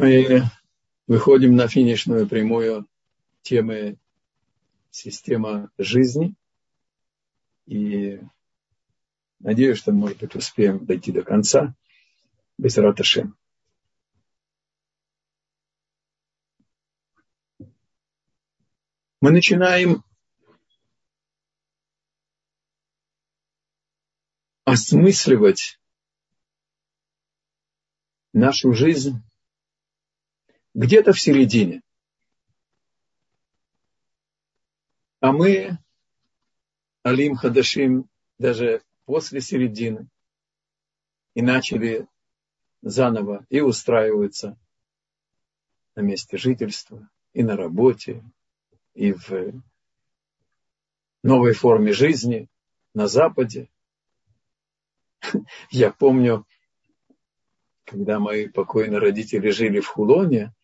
Мы выходим на финишную прямую темы система жизни. И надеюсь, что, может быть, успеем дойти до конца. Без раташем. Мы начинаем осмысливать нашу жизнь где-то в середине. А мы, Алим Хадашим, даже после середины, и начали заново и устраиваться на месте жительства, и на работе, и в новой форме жизни на Западе. Я помню, когда мои покойные родители жили в Хулоне,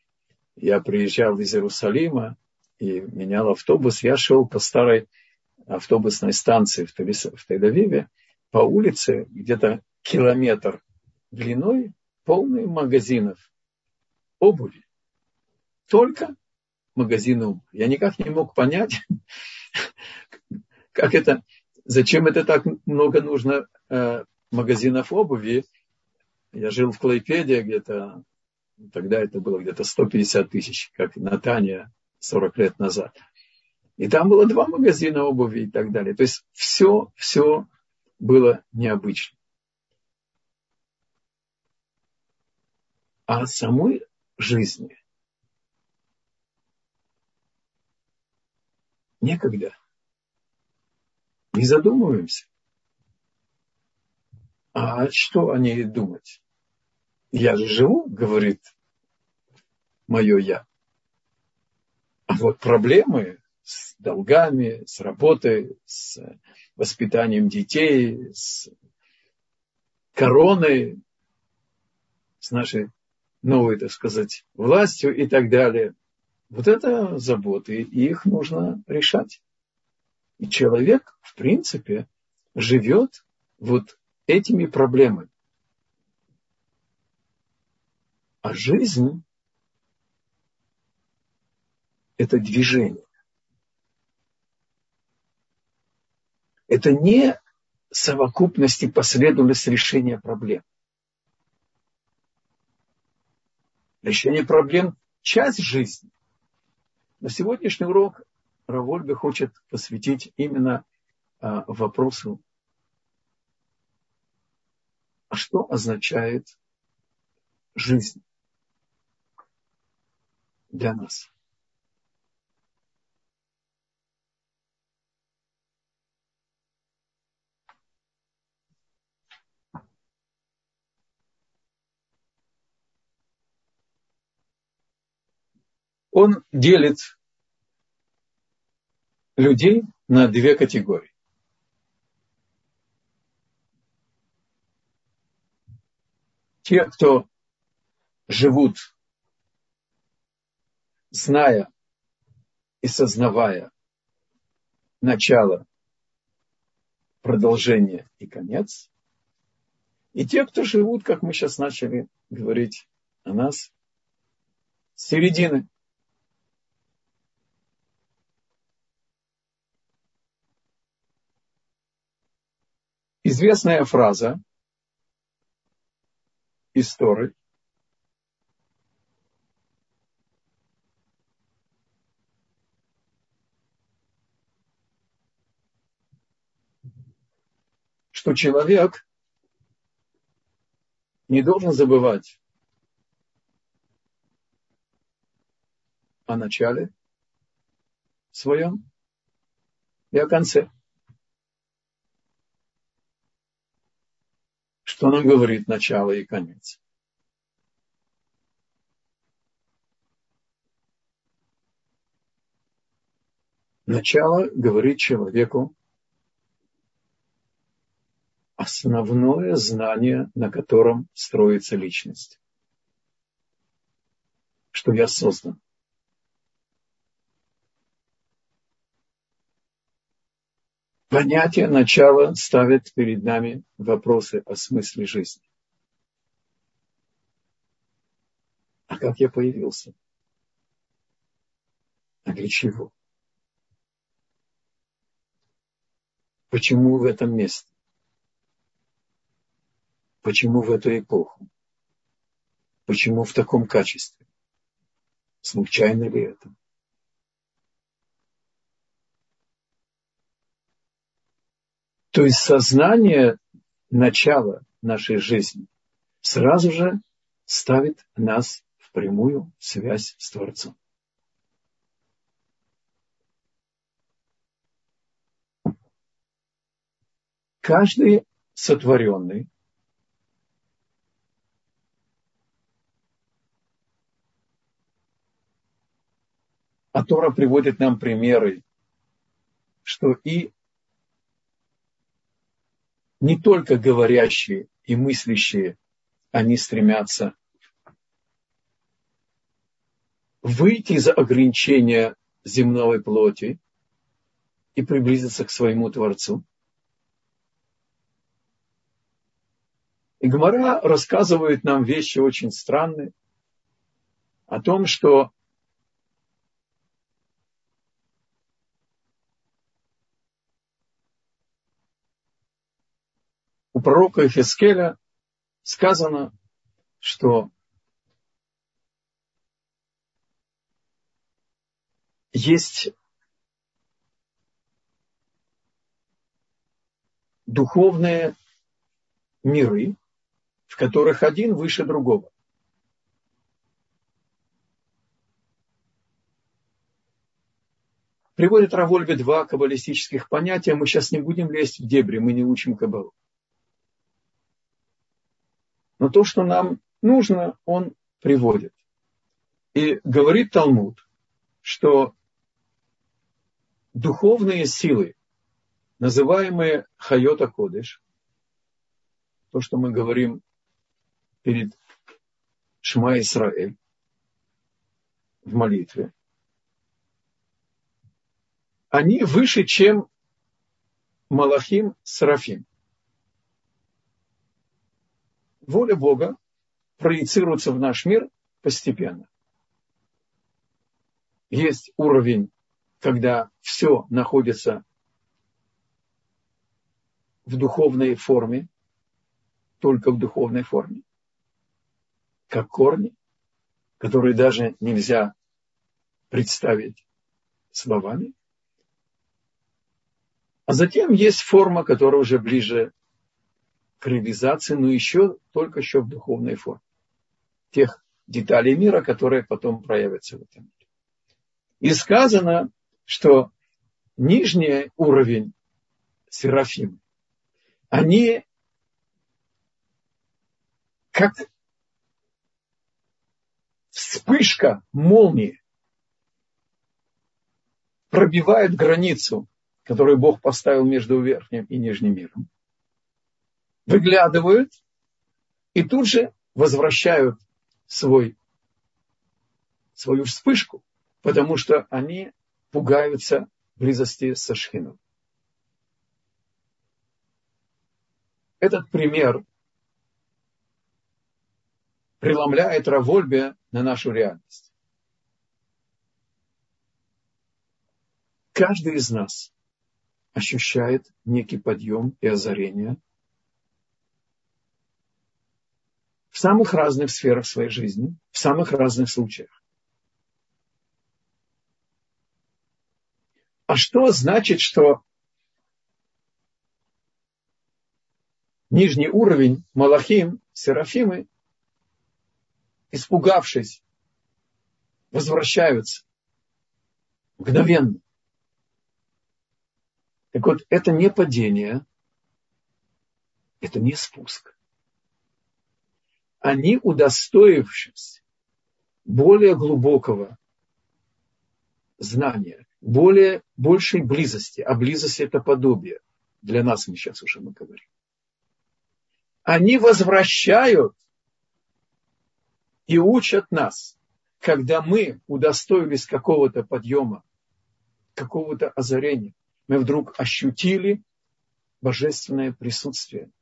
я приезжал из Иерусалима и менял автобус. Я шел по старой автобусной станции в Тель-Авиве по улице, где-то километр длиной, полный магазинов обуви. Только магазины обуви. Я никак не мог понять, как это, зачем это так много нужно э, магазинов обуви. Я жил в Клайпеде где-то Тогда это было где-то 150 тысяч, как Натания 40 лет назад. И там было два магазина обуви и так далее. То есть все, все было необычно. А самой жизни некогда. Не задумываемся. А что о ней думать? Я же живу, говорит мое я. А вот проблемы с долгами, с работой, с воспитанием детей, с короной, с нашей новой, так сказать, властью и так далее. Вот это заботы, и их нужно решать. И человек, в принципе, живет вот этими проблемами. А жизнь – это движение. Это не совокупность и последовательность решения проблем. Решение проблем – часть жизни. На сегодняшний урок Равольга хочет посвятить именно а, вопросу, а что означает жизнь? Для нас. Он делит людей на две категории. Те, кто живут зная и сознавая начало, продолжение и конец, и те, кто живут, как мы сейчас начали говорить о нас, с середины. Известная фраза истории что человек не должен забывать о начале своем и о конце. Что нам говорит начало и конец? Начало говорит человеку основное знание, на котором строится личность. Что я создан. Понятие начала ставит перед нами вопросы о смысле жизни. А как я появился? А для чего? Почему в этом месте? Почему в эту эпоху? Почему в таком качестве? Случайно ли это? То есть сознание начала нашей жизни сразу же ставит нас в прямую связь с Творцом. Каждый сотворенный А Тора приводит нам примеры, что и не только говорящие и мыслящие, они стремятся выйти из ограничения земной плоти и приблизиться к своему Творцу. И Гмара рассказывает нам вещи очень странные о том, что пророка Ефескеля сказано, что есть духовные миры, в которых один выше другого. Приводит Равольбе два каббалистических понятия. Мы сейчас не будем лезть в дебри, мы не учим каббалу. Но то, что нам нужно, он приводит. И говорит Талмуд, что духовные силы, называемые Хайота Кодыш, то, что мы говорим перед Шма Исраэль в молитве, они выше, чем Малахим Сарафим воля Бога проецируется в наш мир постепенно. Есть уровень, когда все находится в духовной форме, только в духовной форме, как корни, которые даже нельзя представить словами. А затем есть форма, которая уже ближе к реализации, но еще только еще в духовной форме. Тех деталей мира, которые потом проявятся в этом мире. И сказано, что нижний уровень Серафим, они как вспышка молнии пробивает границу, которую Бог поставил между верхним и нижним миром выглядывают и тут же возвращают свой, свою вспышку, потому что они пугаются близости со Шхином. Этот пример преломляет Равольбе на нашу реальность. Каждый из нас ощущает некий подъем и озарение в самых разных сферах своей жизни, в самых разных случаях. А что значит, что нижний уровень Малахим, Серафимы, испугавшись, возвращаются мгновенно. Так вот, это не падение, это не спуск они, удостоившись более глубокого знания, более, большей близости, а близость это подобие, для нас мы сейчас уже мы говорим, они возвращают и учат нас, когда мы удостоились какого-то подъема, какого-то озарения, мы вдруг ощутили божественное присутствие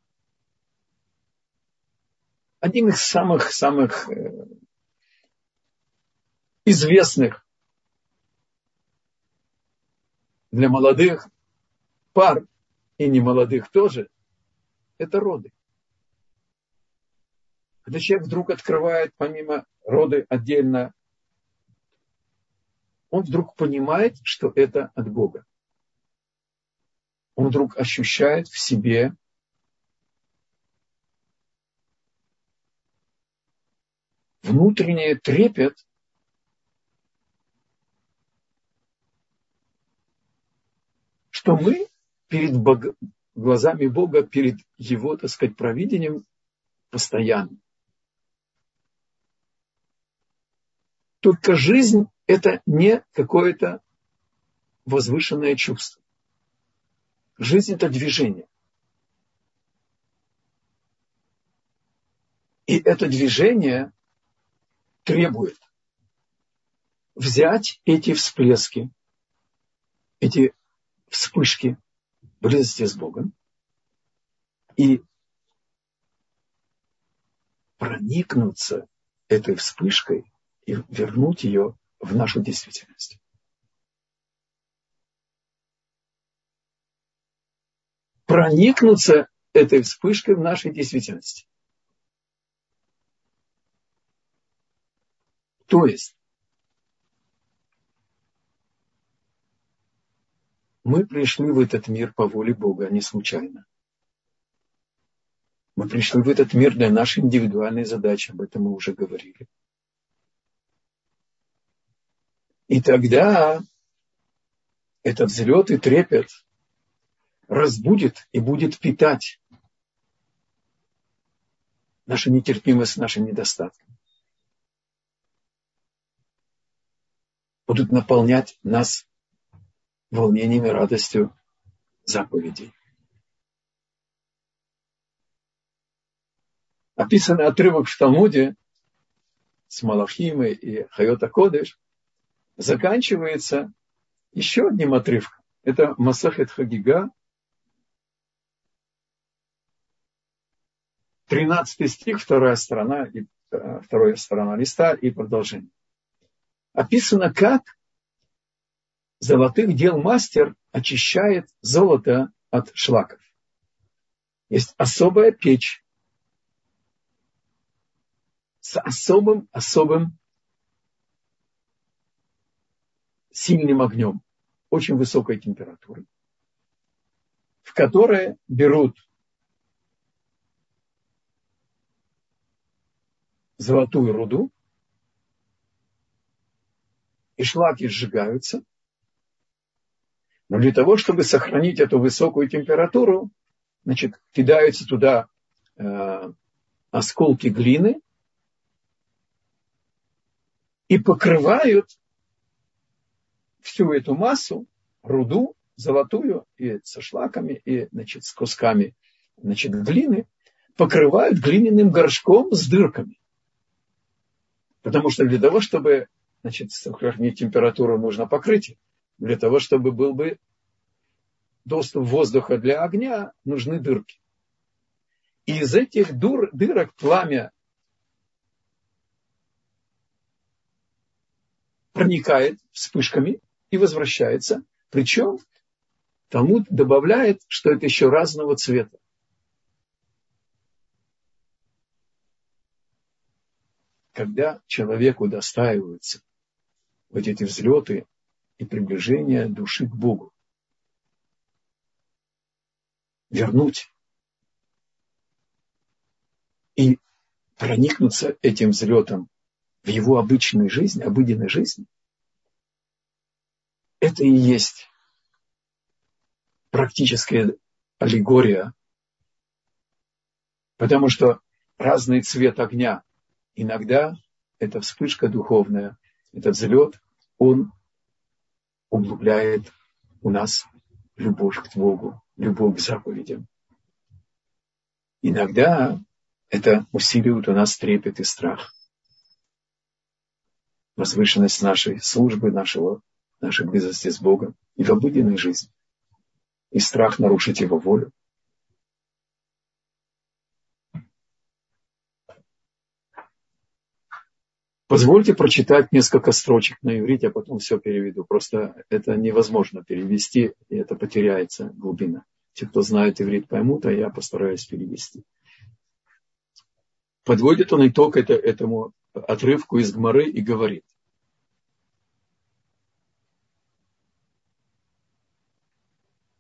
одним из самых-самых э, известных для молодых пар и немолодых тоже, это роды. Когда человек вдруг открывает помимо роды отдельно, он вдруг понимает, что это от Бога. Он вдруг ощущает в себе внутренний трепет что мы перед Бог, глазами Бога, перед Его, так сказать, провидением постоянно. Только жизнь – это не какое-то возвышенное чувство. Жизнь – это движение. И это движение требует взять эти всплески, эти вспышки близости с Богом и проникнуться этой вспышкой и вернуть ее в нашу действительность. Проникнуться этой вспышкой в нашей действительности. То есть, мы пришли в этот мир по воле Бога, а не случайно. Мы пришли в этот мир для нашей индивидуальной задачи, об этом мы уже говорили. И тогда этот взлет и трепет разбудит и будет питать нашу нетерпимость, наши недостатки. Будут наполнять нас волнением и радостью заповедей. Описанный отрывок в Талмуде с Малахимой и Хайота Кодыш заканчивается еще одним отрывком. Это Масахет Хагига, 13 стих, вторая сторона, и, э, вторая сторона листа и продолжение. Описано, как золотых дел мастер очищает золото от шлаков. Есть особая печь с особым, особым сильным огнем, очень высокой температуры, в которой берут золотую руду, и шлаки сжигаются – но для того, чтобы сохранить эту высокую температуру, значит, кидаются туда э, осколки глины и покрывают всю эту массу, руду золотую, и со шлаками, и значит, с кусками значит, глины, покрывают глиняным горшком с дырками. Потому что для того, чтобы значит, сохранить температуру, нужно покрытие. Для того, чтобы был бы доступ воздуха для огня, нужны дырки. И из этих дур, дырок пламя проникает вспышками и возвращается. Причем Талмуд добавляет, что это еще разного цвета. Когда человеку достаиваются вот эти взлеты и приближение души к Богу. Вернуть и проникнуться этим взлетом в его обычной жизни, обыденной жизни, это и есть практическая аллегория, потому что разный цвет огня, иногда это вспышка духовная, этот взлет, он углубляет у нас любовь к Богу, любовь к заповедям. Иногда это усиливает у нас трепет и страх. Возвышенность нашей службы, нашего, нашей близости с Богом и в обыденной жизни. И страх нарушить Его волю. Позвольте прочитать несколько строчек на иврите, а потом все переведу. Просто это невозможно перевести, и это потеряется глубина. Те, кто знает иврит, поймут, а я постараюсь перевести. Подводит он итог это, этому отрывку из Гмары и говорит.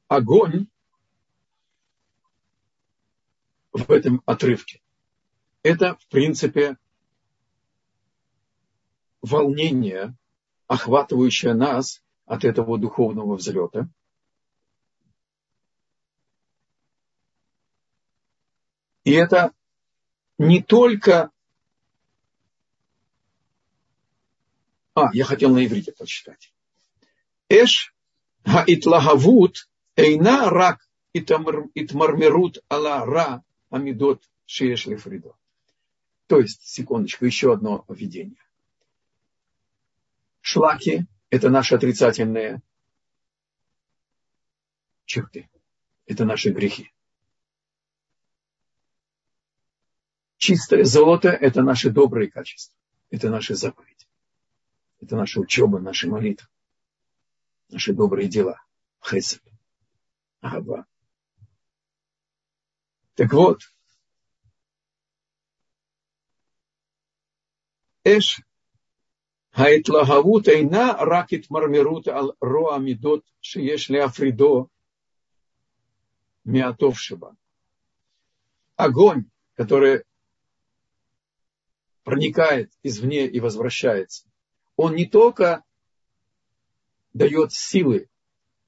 Огонь в этом отрывке. Это, в принципе, волнение, охватывающее нас от этого духовного взлета. И это не только... А, я хотел на иврите прочитать. Эш хаитлагавут эйна рак итмармерут ала ра амидот шиеш лефридо. То есть, секундочку, еще одно введение. Шлаки – это наши отрицательные черты. Это наши грехи. Чистое золото – это наши добрые качества. Это наши заповеди. Это наша учеба, наши молитвы. Наши добрые дела. Хесед. Агаба. Так вот, Эш Хаитлагавут Айна Ракит Мармирут Ал Роамидот Шиешли Афридо Миатовшиба. Огонь, который проникает извне и возвращается, он не только дает силы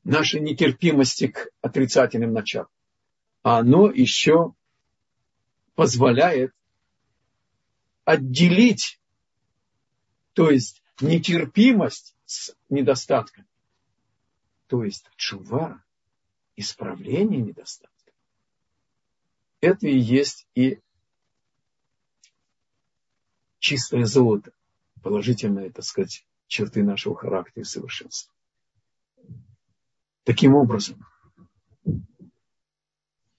нашей нетерпимости к отрицательным началам, а оно еще позволяет отделить то есть нетерпимость с недостатком. То есть чува, исправление недостатка. Это и есть и чистое золото, положительные, так сказать, черты нашего характера и совершенства. Таким образом,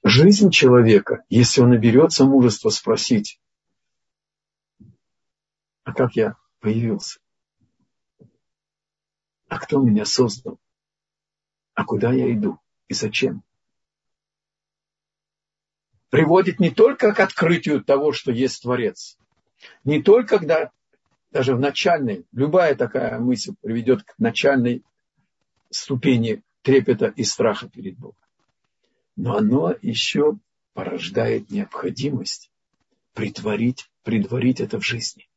жизнь человека, если он наберется мужества спросить, а как я появился. А кто меня создал? А куда я иду? И зачем? Приводит не только к открытию того, что есть Творец, не только когда даже в начальной, любая такая мысль приведет к начальной ступени трепета и страха перед Богом. Но оно еще порождает необходимость притворить, предварить это в жизни.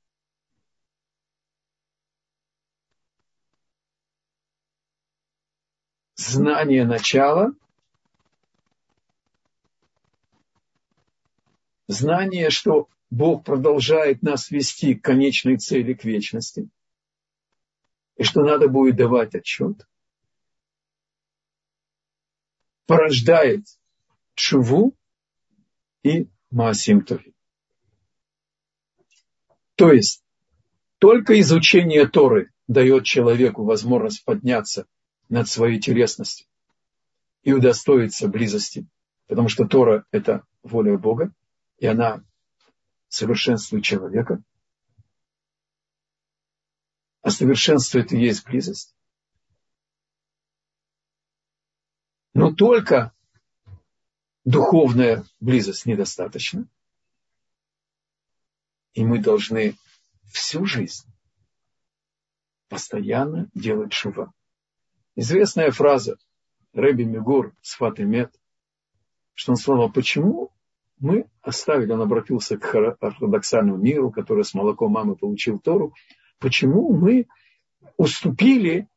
Знание начала, знание, что Бог продолжает нас вести к конечной цели, к вечности, и что надо будет давать отчет, порождает чуву и маасимтови. То есть, только изучение Торы дает человеку возможность подняться над своей телесностью и удостоиться близости, потому что Тора – это воля Бога, и она совершенствует человека. А совершенство – это и есть близость. Но только духовная близость недостаточно. И мы должны всю жизнь постоянно делать шува. Известная фраза Рэби Мигур с Фатимет, что он сказал, почему мы оставили, он обратился к ортодоксальному миру, который с молоком мамы получил Тору, почему мы уступили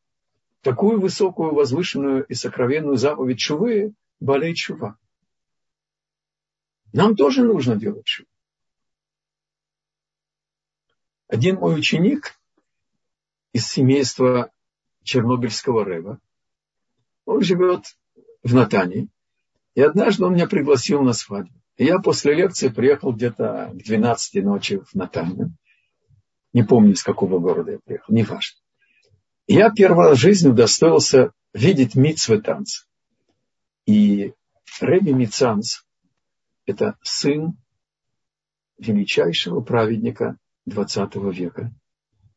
такую высокую, возвышенную и сокровенную заповедь чувы, болей чува. Нам тоже нужно делать чуву. Один мой ученик из семейства Чернобыльского Рэба. Он живет в Натании. И однажды он меня пригласил на свадьбу. И я после лекции приехал где-то к 12 ночи в Натанию. Не помню, из какого города я приехал, неважно. Я первый раз в жизни удостоился видеть митцвы танца. И Рэби Мицанц – это сын величайшего праведника XX века,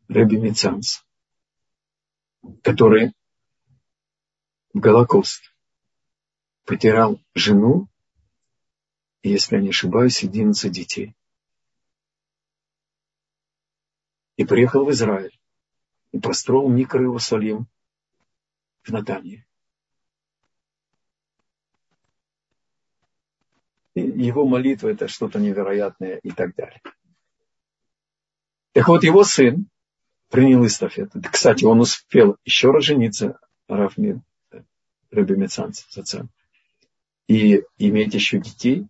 Рэби Мицанс, который в Голокост потерял жену если я не ошибаюсь, 11 детей. И приехал в Израиль и построил микро Иерусалим в Натании. его молитва это что-то невероятное и так далее. Так вот, его сын принял эстафету. Кстати, он успел еще раз жениться, Рафмир, Рыби Мецанц, зацем, и иметь еще детей.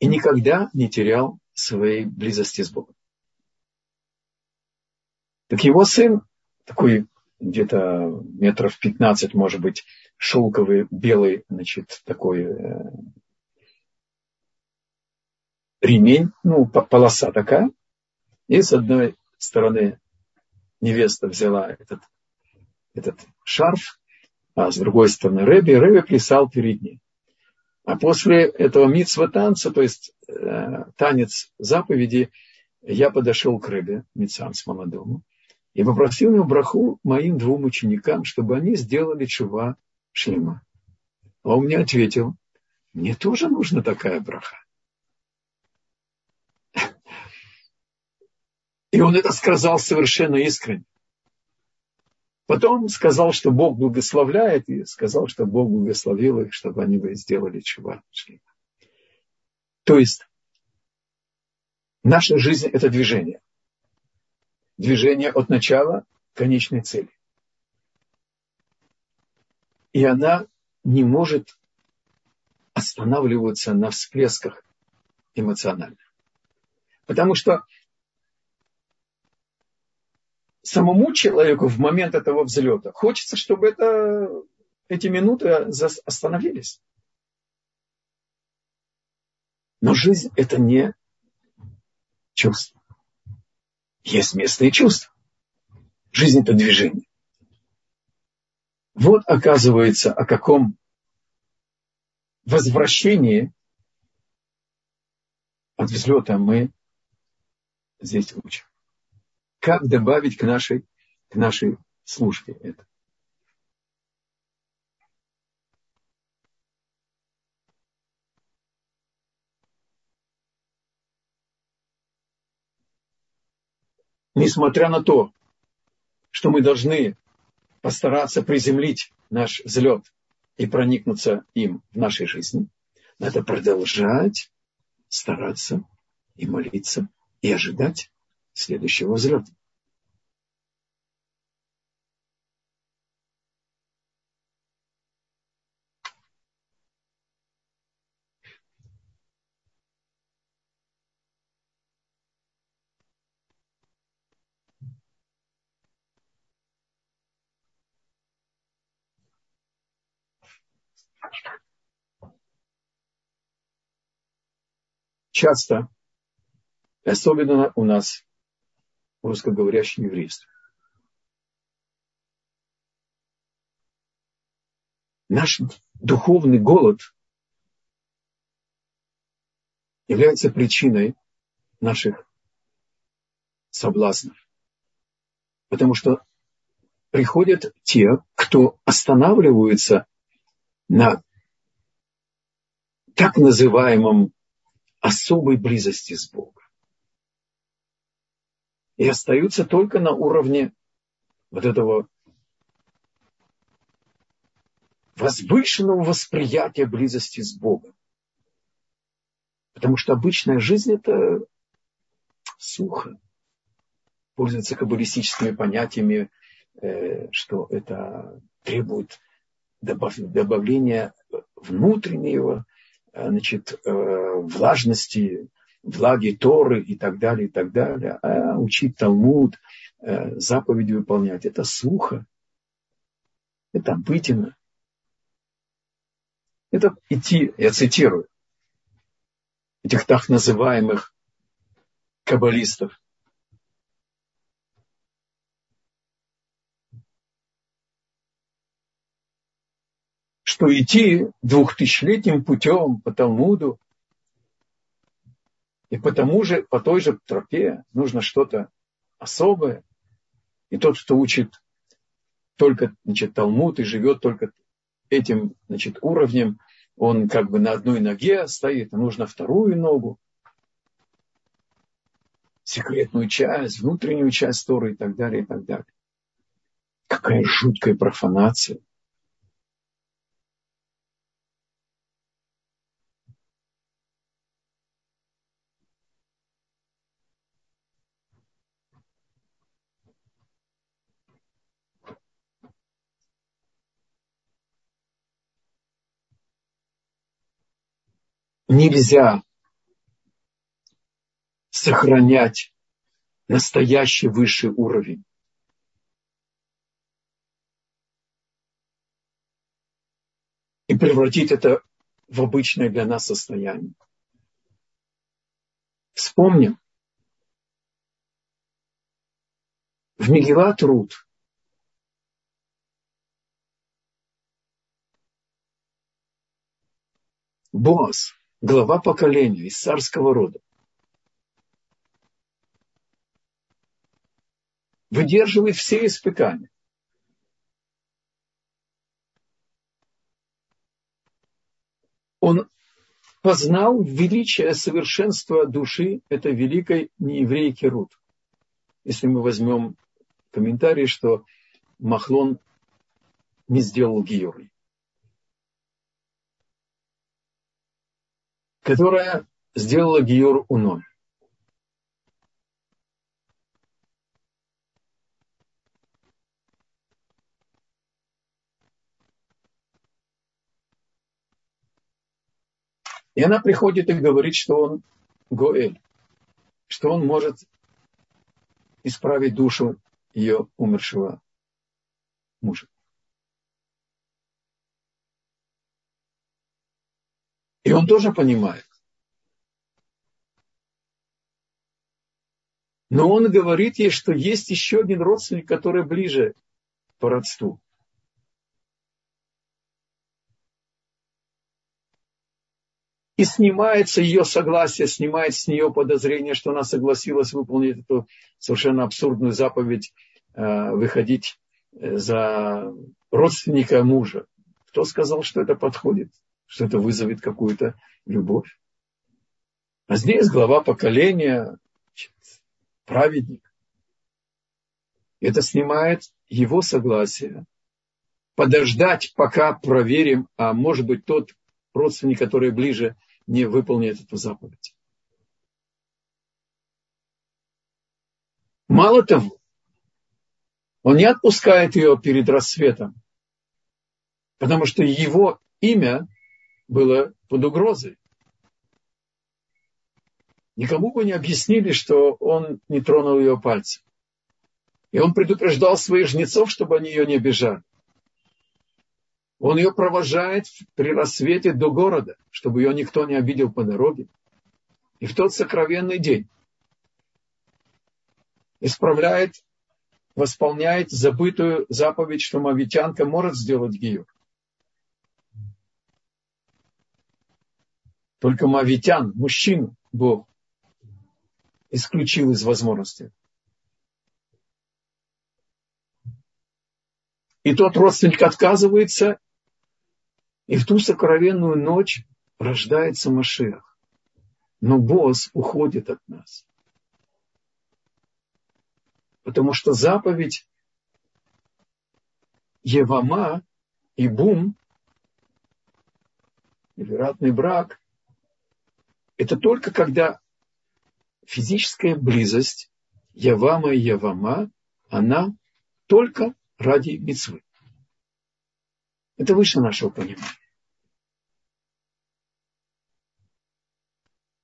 И никогда не терял своей близости с Богом. Так его сын, такой где-то метров 15, может быть, шелковый, белый, значит, такой э, ремень, ну, полоса такая. И с одной стороны невеста взяла этот, этот шарф, а с другой стороны Рэби, Рэби плясал перед ней. А после этого митсва танца, то есть э, танец заповеди, я подошел к Рэбе, Митсанс молодому, и попросил ему браху моим двум ученикам, чтобы они сделали чува шлема. А он мне ответил, мне тоже нужна такая браха. И он это сказал совершенно искренне. Потом сказал, что Бог благословляет, и сказал, что Бог благословил их, чтобы они бы сделали шлема. То есть, наша жизнь – это движение движение от начала к конечной цели. И она не может останавливаться на всплесках эмоциональных. Потому что самому человеку в момент этого взлета хочется, чтобы это, эти минуты остановились. Но жизнь это не чувство. Есть место и чувство. Жизнь – это движение. Вот оказывается, о каком возвращении от взлета мы здесь учим. Как добавить к нашей, к нашей службе это? несмотря на то, что мы должны постараться приземлить наш взлет и проникнуться им в нашей жизни, надо продолжать стараться и молиться и ожидать следующего взлета. часто, особенно у нас, русскоговорящем еврействе, наш духовный голод является причиной наших соблазнов. Потому что приходят те, кто останавливаются на так называемом особой близости с Богом. И остаются только на уровне вот этого возвышенного восприятия близости с Богом. Потому что обычная жизнь это сухо. Пользуется каббалистическими понятиями, э, что это требует добавления внутреннего Э, значит, э, влажности, влаги Торы и так далее, и так далее. А учить Талмуд, э, заповеди выполнять, это сухо, это обыденно. Это идти, я цитирую, этих так называемых каббалистов, что идти двухтысячелетним путем по Талмуду И по тому же, по той же тропе нужно что-то особое. И тот, кто учит только значит, Талмуд и живет только этим значит, уровнем, он как бы на одной ноге стоит, а нужно вторую ногу, секретную часть, внутреннюю часть Торы и так далее, и так далее. Какая жуткая профанация. Нельзя сохранять настоящий высший уровень. И превратить это в обычное для нас состояние. Вспомним. В Мегилат Руд Боас глава поколения из царского рода. Выдерживает все испытания. Он познал величие совершенства души этой великой нееврейки Рут. Если мы возьмем комментарий, что Махлон не сделал Гиюрой. Которая сделала Гиор Уной. И она приходит и говорит, что он Гоэль, что он может исправить душу ее умершего мужа. И он тоже понимает. Но он говорит ей, что есть еще один родственник, который ближе по родству. И снимается ее согласие, снимает с нее подозрение, что она согласилась выполнить эту совершенно абсурдную заповедь э, выходить э, за родственника мужа. Кто сказал, что это подходит? Что это вызовет какую-то любовь. А здесь глава поколения, праведник. Это снимает его согласие. Подождать, пока проверим, а может быть тот родственник, который ближе, не выполнит эту заповедь. Мало того, он не отпускает ее перед рассветом, потому что его имя было под угрозой. Никому бы не объяснили, что он не тронул ее пальцем. И он предупреждал своих жнецов, чтобы они ее не обижали. Он ее провожает при рассвете до города, чтобы ее никто не обидел по дороге. И в тот сокровенный день исправляет, восполняет забытую заповедь, что мавитянка может сделать гиюр. Только мавитян, мужчин, Бог исключил из возможности. И тот родственник отказывается, и в ту сокровенную ночь рождается Машех. Но босс уходит от нас. Потому что заповедь Евама и Бум, невероятный брак, это только когда физическая близость Явама и Явама, она только ради мецвы. Это выше нашего понимания.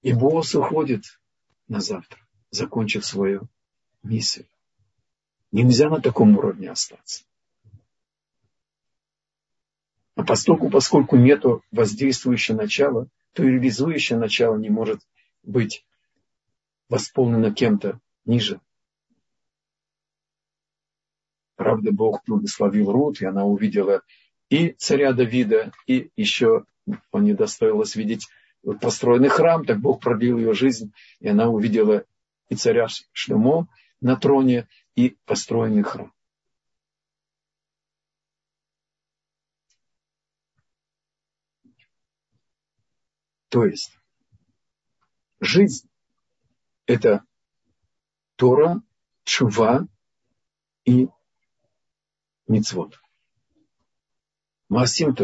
И босс уходит на завтра, закончив свою миссию. Нельзя на таком уровне остаться. А поскольку, поскольку нет воздействующего начала, то и реализующее начало не может быть восполнено кем-то ниже. Правда, Бог благословил Рут, и она увидела и царя Давида, и еще он не достоилось видеть построенный храм, так Бог продлил ее жизнь, и она увидела и царя Шлемо на троне, и построенный храм. То есть жизнь – это Тора, Чува и Мицвод. Маасим.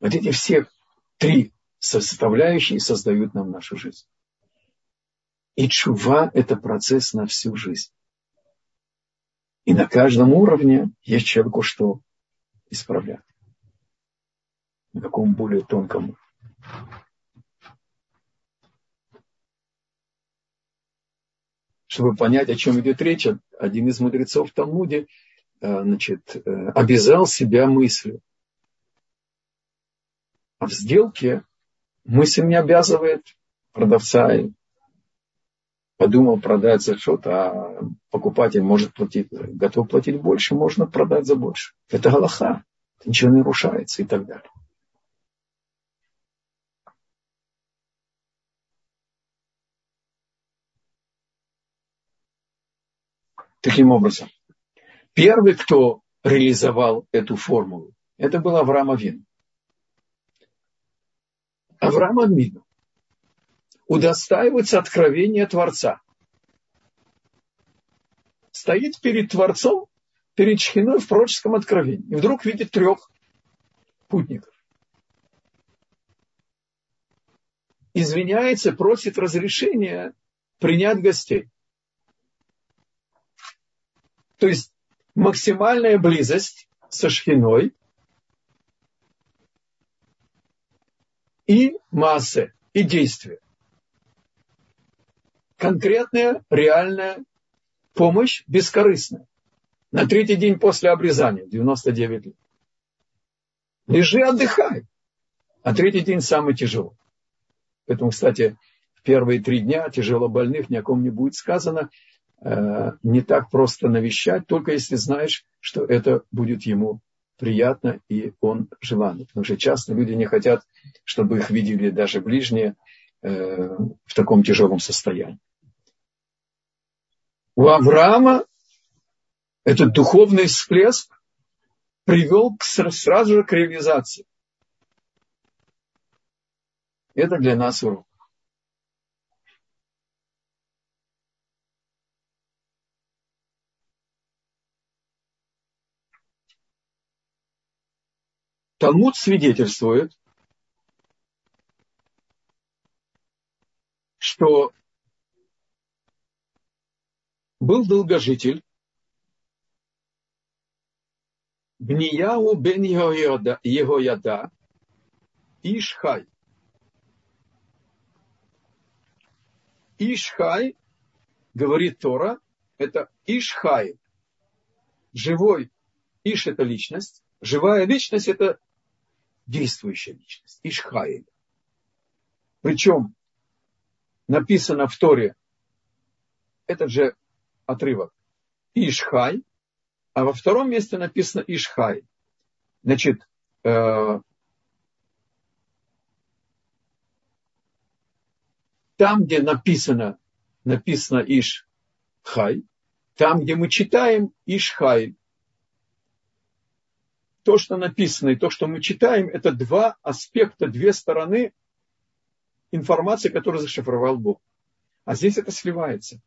Вот эти все три составляющие создают нам нашу жизнь. И чува – это процесс на всю жизнь. И на каждом уровне есть человеку что исправлять. На каком более тонком Чтобы понять, о чем идет речь, один из мудрецов в Талмуде э, значит, э, обязал себя мыслью. А в сделке мысль не обязывает продавца. Подумал продать за что-то, а покупатель может платить, готов платить больше, можно продать за больше. Это галаха. Ничего не нарушается и так далее. Таким образом, первый, кто реализовал эту формулу, это был Авраам Авин. Авраам Авину удостаивается откровения Творца. Стоит перед Творцом, перед Шхиной в пророческом откровении. И вдруг видит трех путников. Извиняется, просит разрешения принять гостей. То есть максимальная близость со шхиной и массы, и действия. Конкретная, реальная помощь, бескорыстная. На третий день после обрезания, 99 лет. Лежи, отдыхай. А третий день самый тяжелый. Поэтому, кстати, в первые три дня тяжело больных ни о ком не будет сказано. Э, не так просто навещать, только если знаешь, что это будет ему приятно и он желанный. Потому что часто люди не хотят, чтобы их видели даже ближние э, в таком тяжелом состоянии. У Авраама этот духовный всплеск привел к, сразу же к реализации. Это для нас урок. Талмуд свидетельствует, что был долгожитель Бнияу бен его яда Ишхай. Ишхай, говорит Тора, это Ишхай. Живой Иш – это личность, живая личность – это действующая личность, Ишхаэль. Причем написано в Торе этот же отрывок Ишхай, а во втором месте написано Ишхай. Значит, э, там, где написано, написано Ишхай, там, где мы читаем Ишхай, то, что написано и то, что мы читаем, это два аспекта, две стороны информации, которую зашифровал Бог. А здесь это сливается.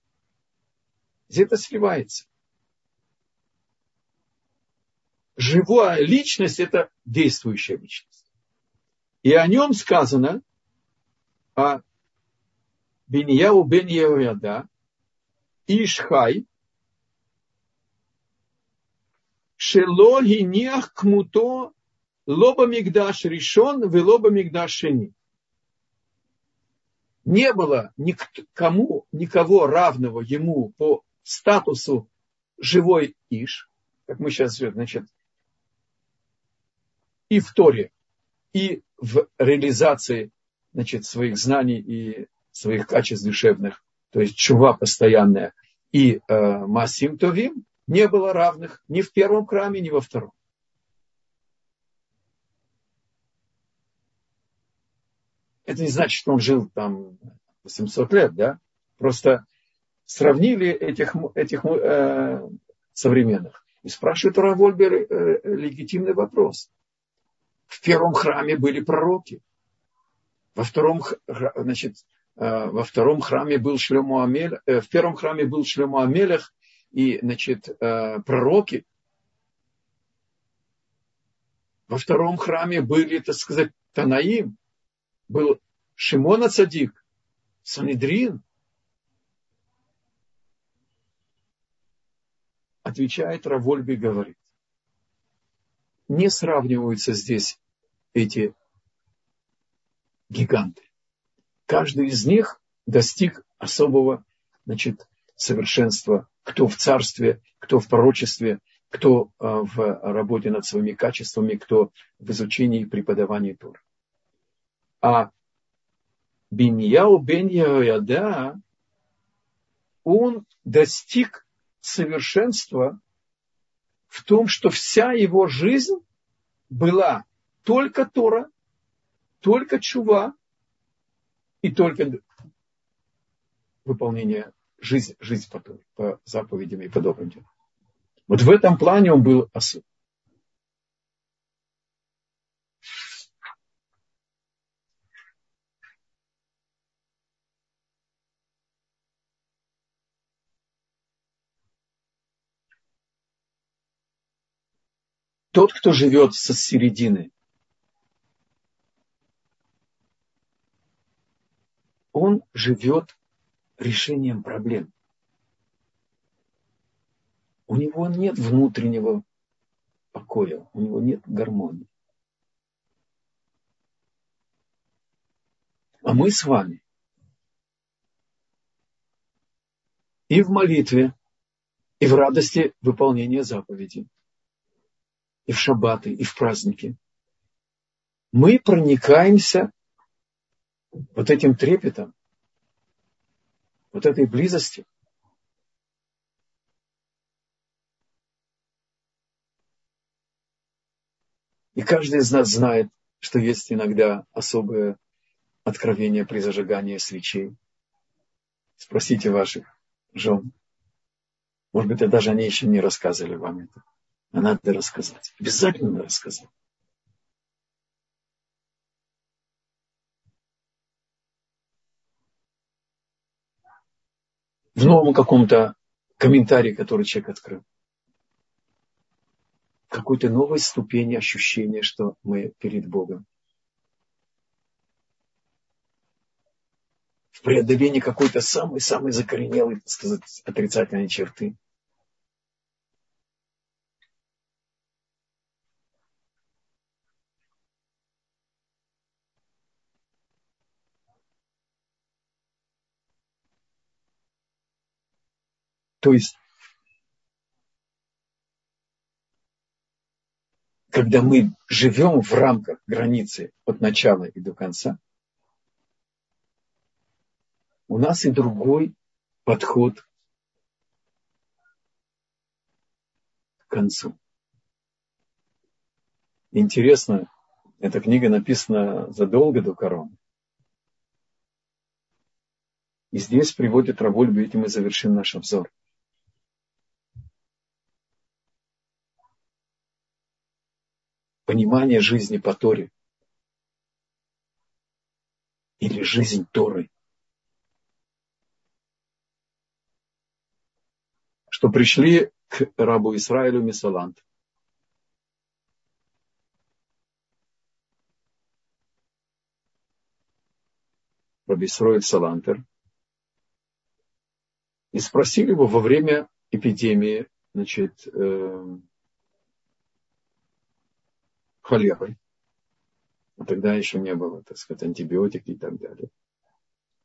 Здесь это сливается. Живая личность – это действующая личность. И о нем сказано, о Беньяу бен Еояда, Ишхай, Шело гинех кмуто лоба мигдаш решен, в лоба мигдаш шени. Не было никому, никого равного ему по статусу живой Иш, как мы сейчас, значит, и в Торе, и в реализации значит, своих знаний и своих качеств душевных, то есть чува постоянная, и э, Масим Товим, не было равных ни в первом храме, ни во втором. Это не значит, что он жил там 800 лет, да? Просто сравнили этих, этих э, современных. И спрашивает Равольбер э, легитимный вопрос. В первом храме были пророки. Во втором, значит, э, во втором храме был Шлему Амель, э, в первом храме был Шлему Амелех и, значит, э, пророки. Во втором храме были, так сказать, Танаим, был Шимона Цадик, Санедрин. Отвечает Равольби говорит, не сравниваются здесь эти гиганты. Каждый из них достиг особого значит, совершенства, кто в царстве, кто в пророчестве, кто а, в работе над своими качествами, кто в изучении и преподавании Тур. А Биньяу бен он достиг совершенства в том, что вся его жизнь была только Тора, только чува и только выполнение жизни, жизнь по, по заповедям и по добрым делам. Вот в этом плане он был особый. Тот, кто живет со середины, он живет решением проблем. У него нет внутреннего покоя, у него нет гармонии. А мы с вами и в молитве, и в радости выполнения заповедей – и в шаббаты, и в праздники, мы проникаемся вот этим трепетом, вот этой близостью. И каждый из нас знает, что есть иногда особое откровение при зажигании свечей. Спросите ваших жен. Может быть, даже они еще не рассказывали вам это. А надо рассказать. Обязательно рассказать. В новом каком-то комментарии, который человек открыл. Какой-то новой ступени ощущения, что мы перед Богом. В преодолении какой-то самой-самой закоренелой, так сказать, отрицательной черты – То есть, когда мы живем в рамках границы от начала и до конца, у нас и другой подход к концу. Интересно, эта книга написана задолго до короны. И здесь приводит Раволь, этим мы завершим наш обзор. Понимание жизни по Торе или жизнь Торы. Что пришли к рабу Израилю Мисалант. Раби Исраиль Салантер. И спросили его во время эпидемии, значит, э, холерой. Тогда еще не было, так сказать, антибиотики и так далее.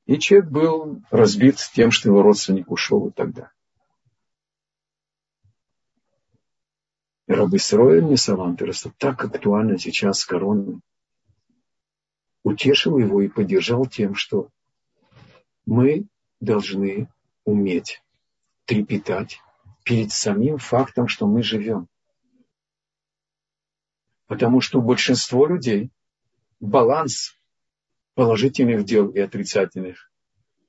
И человек был разбит тем, что его родственник ушел и так далее. И рабы Сроя Несалантерса так актуально сейчас с короной утешил его и поддержал тем, что мы должны уметь трепетать перед самим фактом, что мы живем. Потому что у большинства людей баланс положительных дел и отрицательных.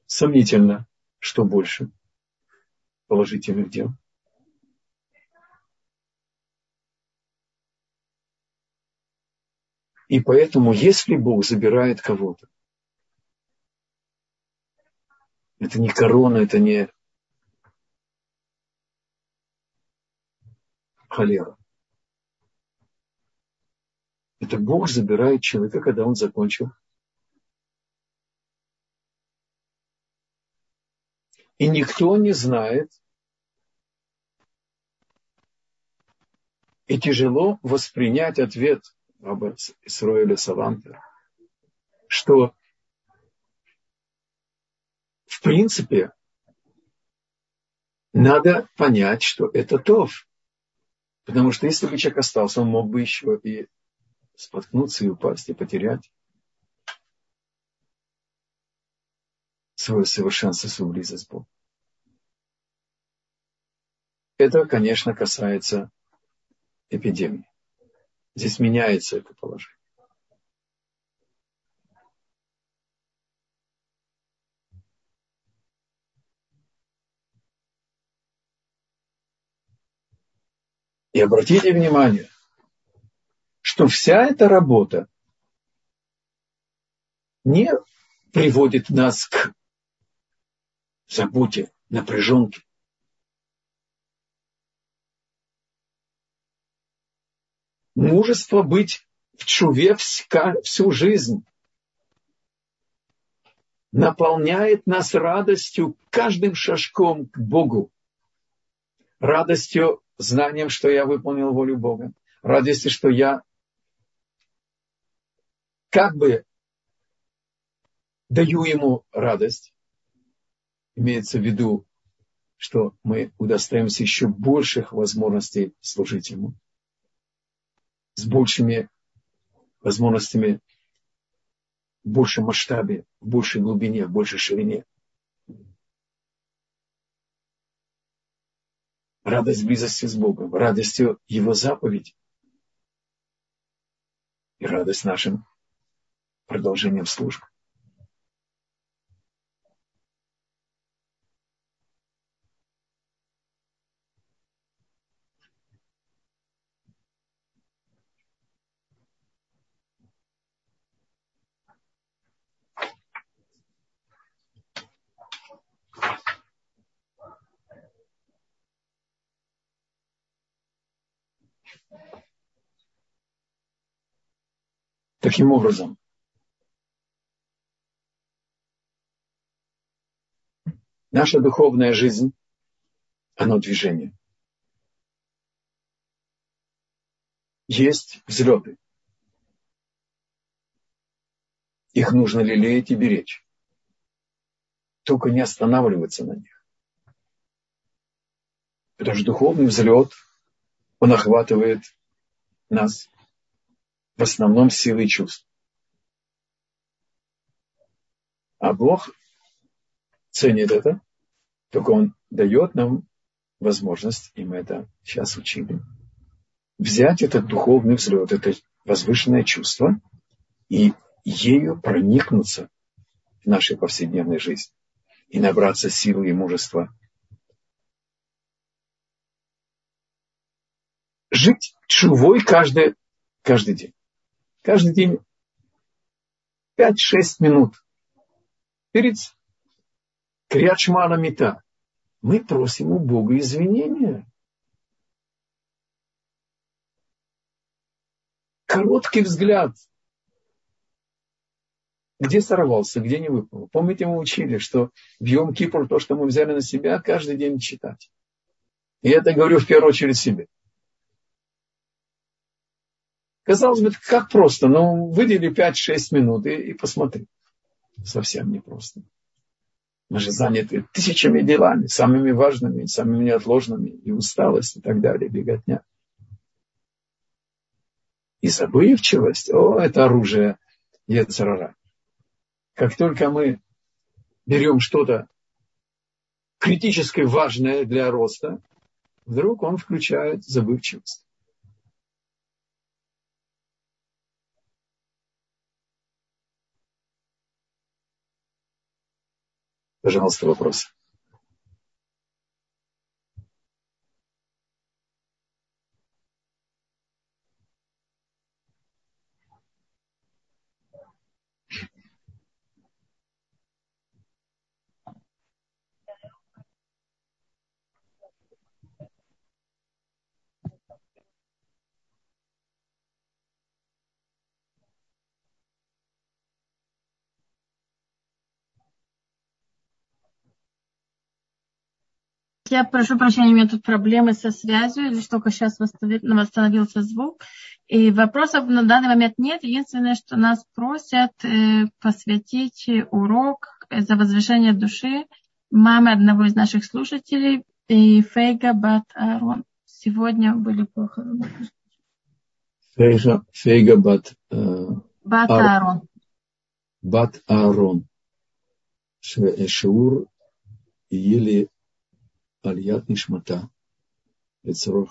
Сомнительно, что больше положительных дел. И поэтому, если Бог забирает кого-то, это не корона, это не холера. Это Бог забирает человека, когда он закончил. И никто не знает, и тяжело воспринять ответ Раба Исроэля Саванта, что в принципе надо понять, что это тов. Потому что если бы человек остался, он мог бы еще и споткнуться и упасть, и потерять свое совершенство, свою близость с Богом. Это, конечно, касается эпидемии. Здесь меняется это положение. И обратите внимание, что вся эта работа не приводит нас к заботе, напряженке. Мужество быть в чуве всю жизнь наполняет нас радостью каждым шажком к Богу. Радостью, знанием, что я выполнил волю Бога. Радостью, что я как бы даю ему радость, имеется в виду, что мы удостаемся еще больших возможностей служить ему, с большими возможностями, в большем масштабе, в большей глубине, в большей ширине. Радость близости с Богом, радостью Его заповедь и радость нашим продолжением службы. Таким образом, Наша духовная жизнь, оно движение. Есть взлеты. Их нужно лелеять и беречь. Только не останавливаться на них. Потому что духовный взлет, он охватывает нас в основном силой чувств. А Бог ценит это, только Он дает нам возможность, и мы это сейчас учили, взять этот духовный взлет, это возвышенное чувство, и ею проникнуться в нашей повседневной жизни и набраться силы и мужества. Жить чувой каждый, каждый день. Каждый день 5-6 минут перед Криачмана Мита. Мы просим у Бога извинения. Короткий взгляд. Где сорвался, где не выполнил. Помните, мы учили, что в Йом Кипр то, что мы взяли на себя, каждый день читать. И это говорю в первую очередь себе. Казалось бы, как просто, но выдели 5-6 минут и, и посмотри. Совсем непросто. Мы же заняты тысячами делами, самыми важными, самыми неотложными, и усталость, и так далее, беготня. И забывчивость, о, это оружие Ецарара. Как только мы берем что-то критически важное для роста, вдруг он включает забывчивость. Пожалуйста, вопрос. Я прошу прощения, у меня тут проблемы со связью, лишь только сейчас восстановился звук. И вопросов на данный момент нет. Единственное, что нас просят э, посвятить урок за возвышение души мамы одного из наших слушателей, и Фейга Бат Арон. Сегодня были похороны. Фейга, Фейга Бат, э, Бат Арон. Бат Арон. Шиур еле Альят Нишмата Лецерор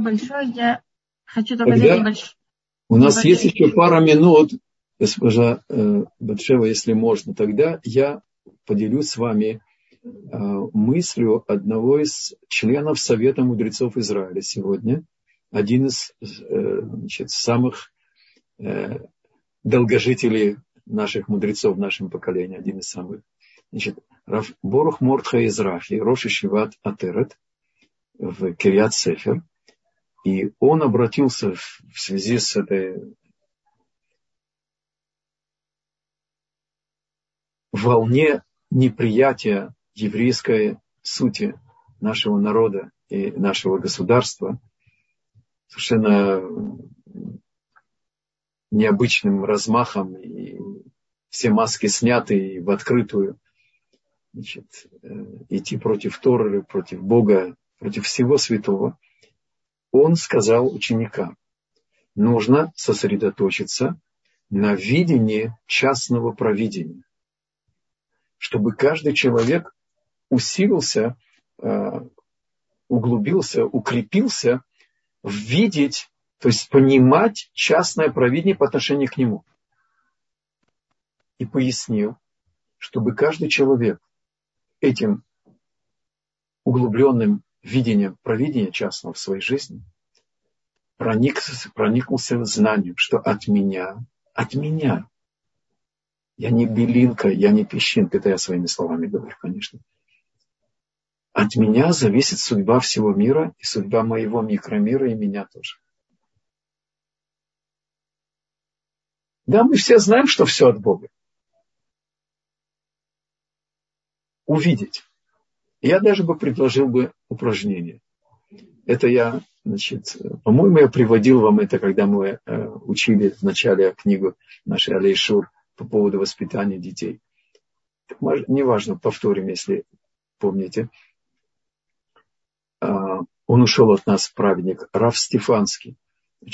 большое. Я хочу только У нас небольшой... есть еще пара минут, госпожа э, Батшева, если можно. Тогда я поделюсь с вами э, мыслью одного из членов Совета мудрецов Израиля сегодня один из э, значит, самых э, долгожителей наших мудрецов в нашем поколении, один из самых. Значит, Борух Мортха Израхи, Роши Шиват Атерет в Кириат Сефер, и он обратился в связи с этой волне неприятия еврейской сути нашего народа и нашего государства – совершенно необычным размахом, и все маски сняты в открытую. Значит, э, идти против Торы, против Бога, против всего святого. Он сказал ученикам, нужно сосредоточиться на видении частного провидения, чтобы каждый человек усилился, э, углубился, укрепился видеть, то есть понимать частное провидение по отношению к нему. И пояснил, чтобы каждый человек этим углубленным видением провидения частного в своей жизни проникся, проникнулся знанием, что от меня, от меня, я не белинка, я не песчинка, это я своими словами говорю, конечно, от меня зависит судьба всего мира и судьба моего микромира и меня тоже. Да, мы все знаем, что все от Бога. Увидеть. Я даже бы предложил бы упражнение. Это я, значит, по-моему, я приводил вам это, когда мы э, учили в начале книгу нашей Алейшур по поводу воспитания детей. Неважно, повторим, если помните. А, он ушел от нас, праведник, Раф Стефанский.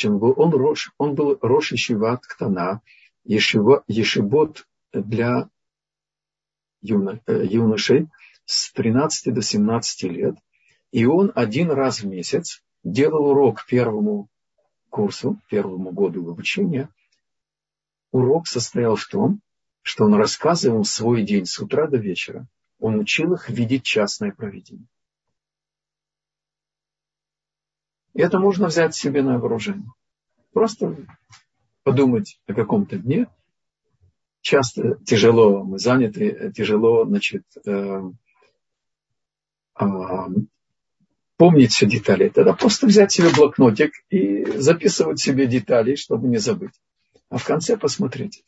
Он был, он, Рош, он был Рош Ешиват Ктана, Ешибот для юно, э, юношей с 13 до 17 лет. И он один раз в месяц делал урок первому курсу, первому году обучения. Урок состоял в том, что он рассказывал свой день с утра до вечера. Он учил их видеть частное проведение. И это можно взять себе на вооружение. Просто подумать о каком-то дне. Часто тяжело, мы заняты, тяжело, значит, э, э, помнить все детали. Тогда просто взять себе блокнотик и записывать себе детали, чтобы не забыть. А в конце посмотреть.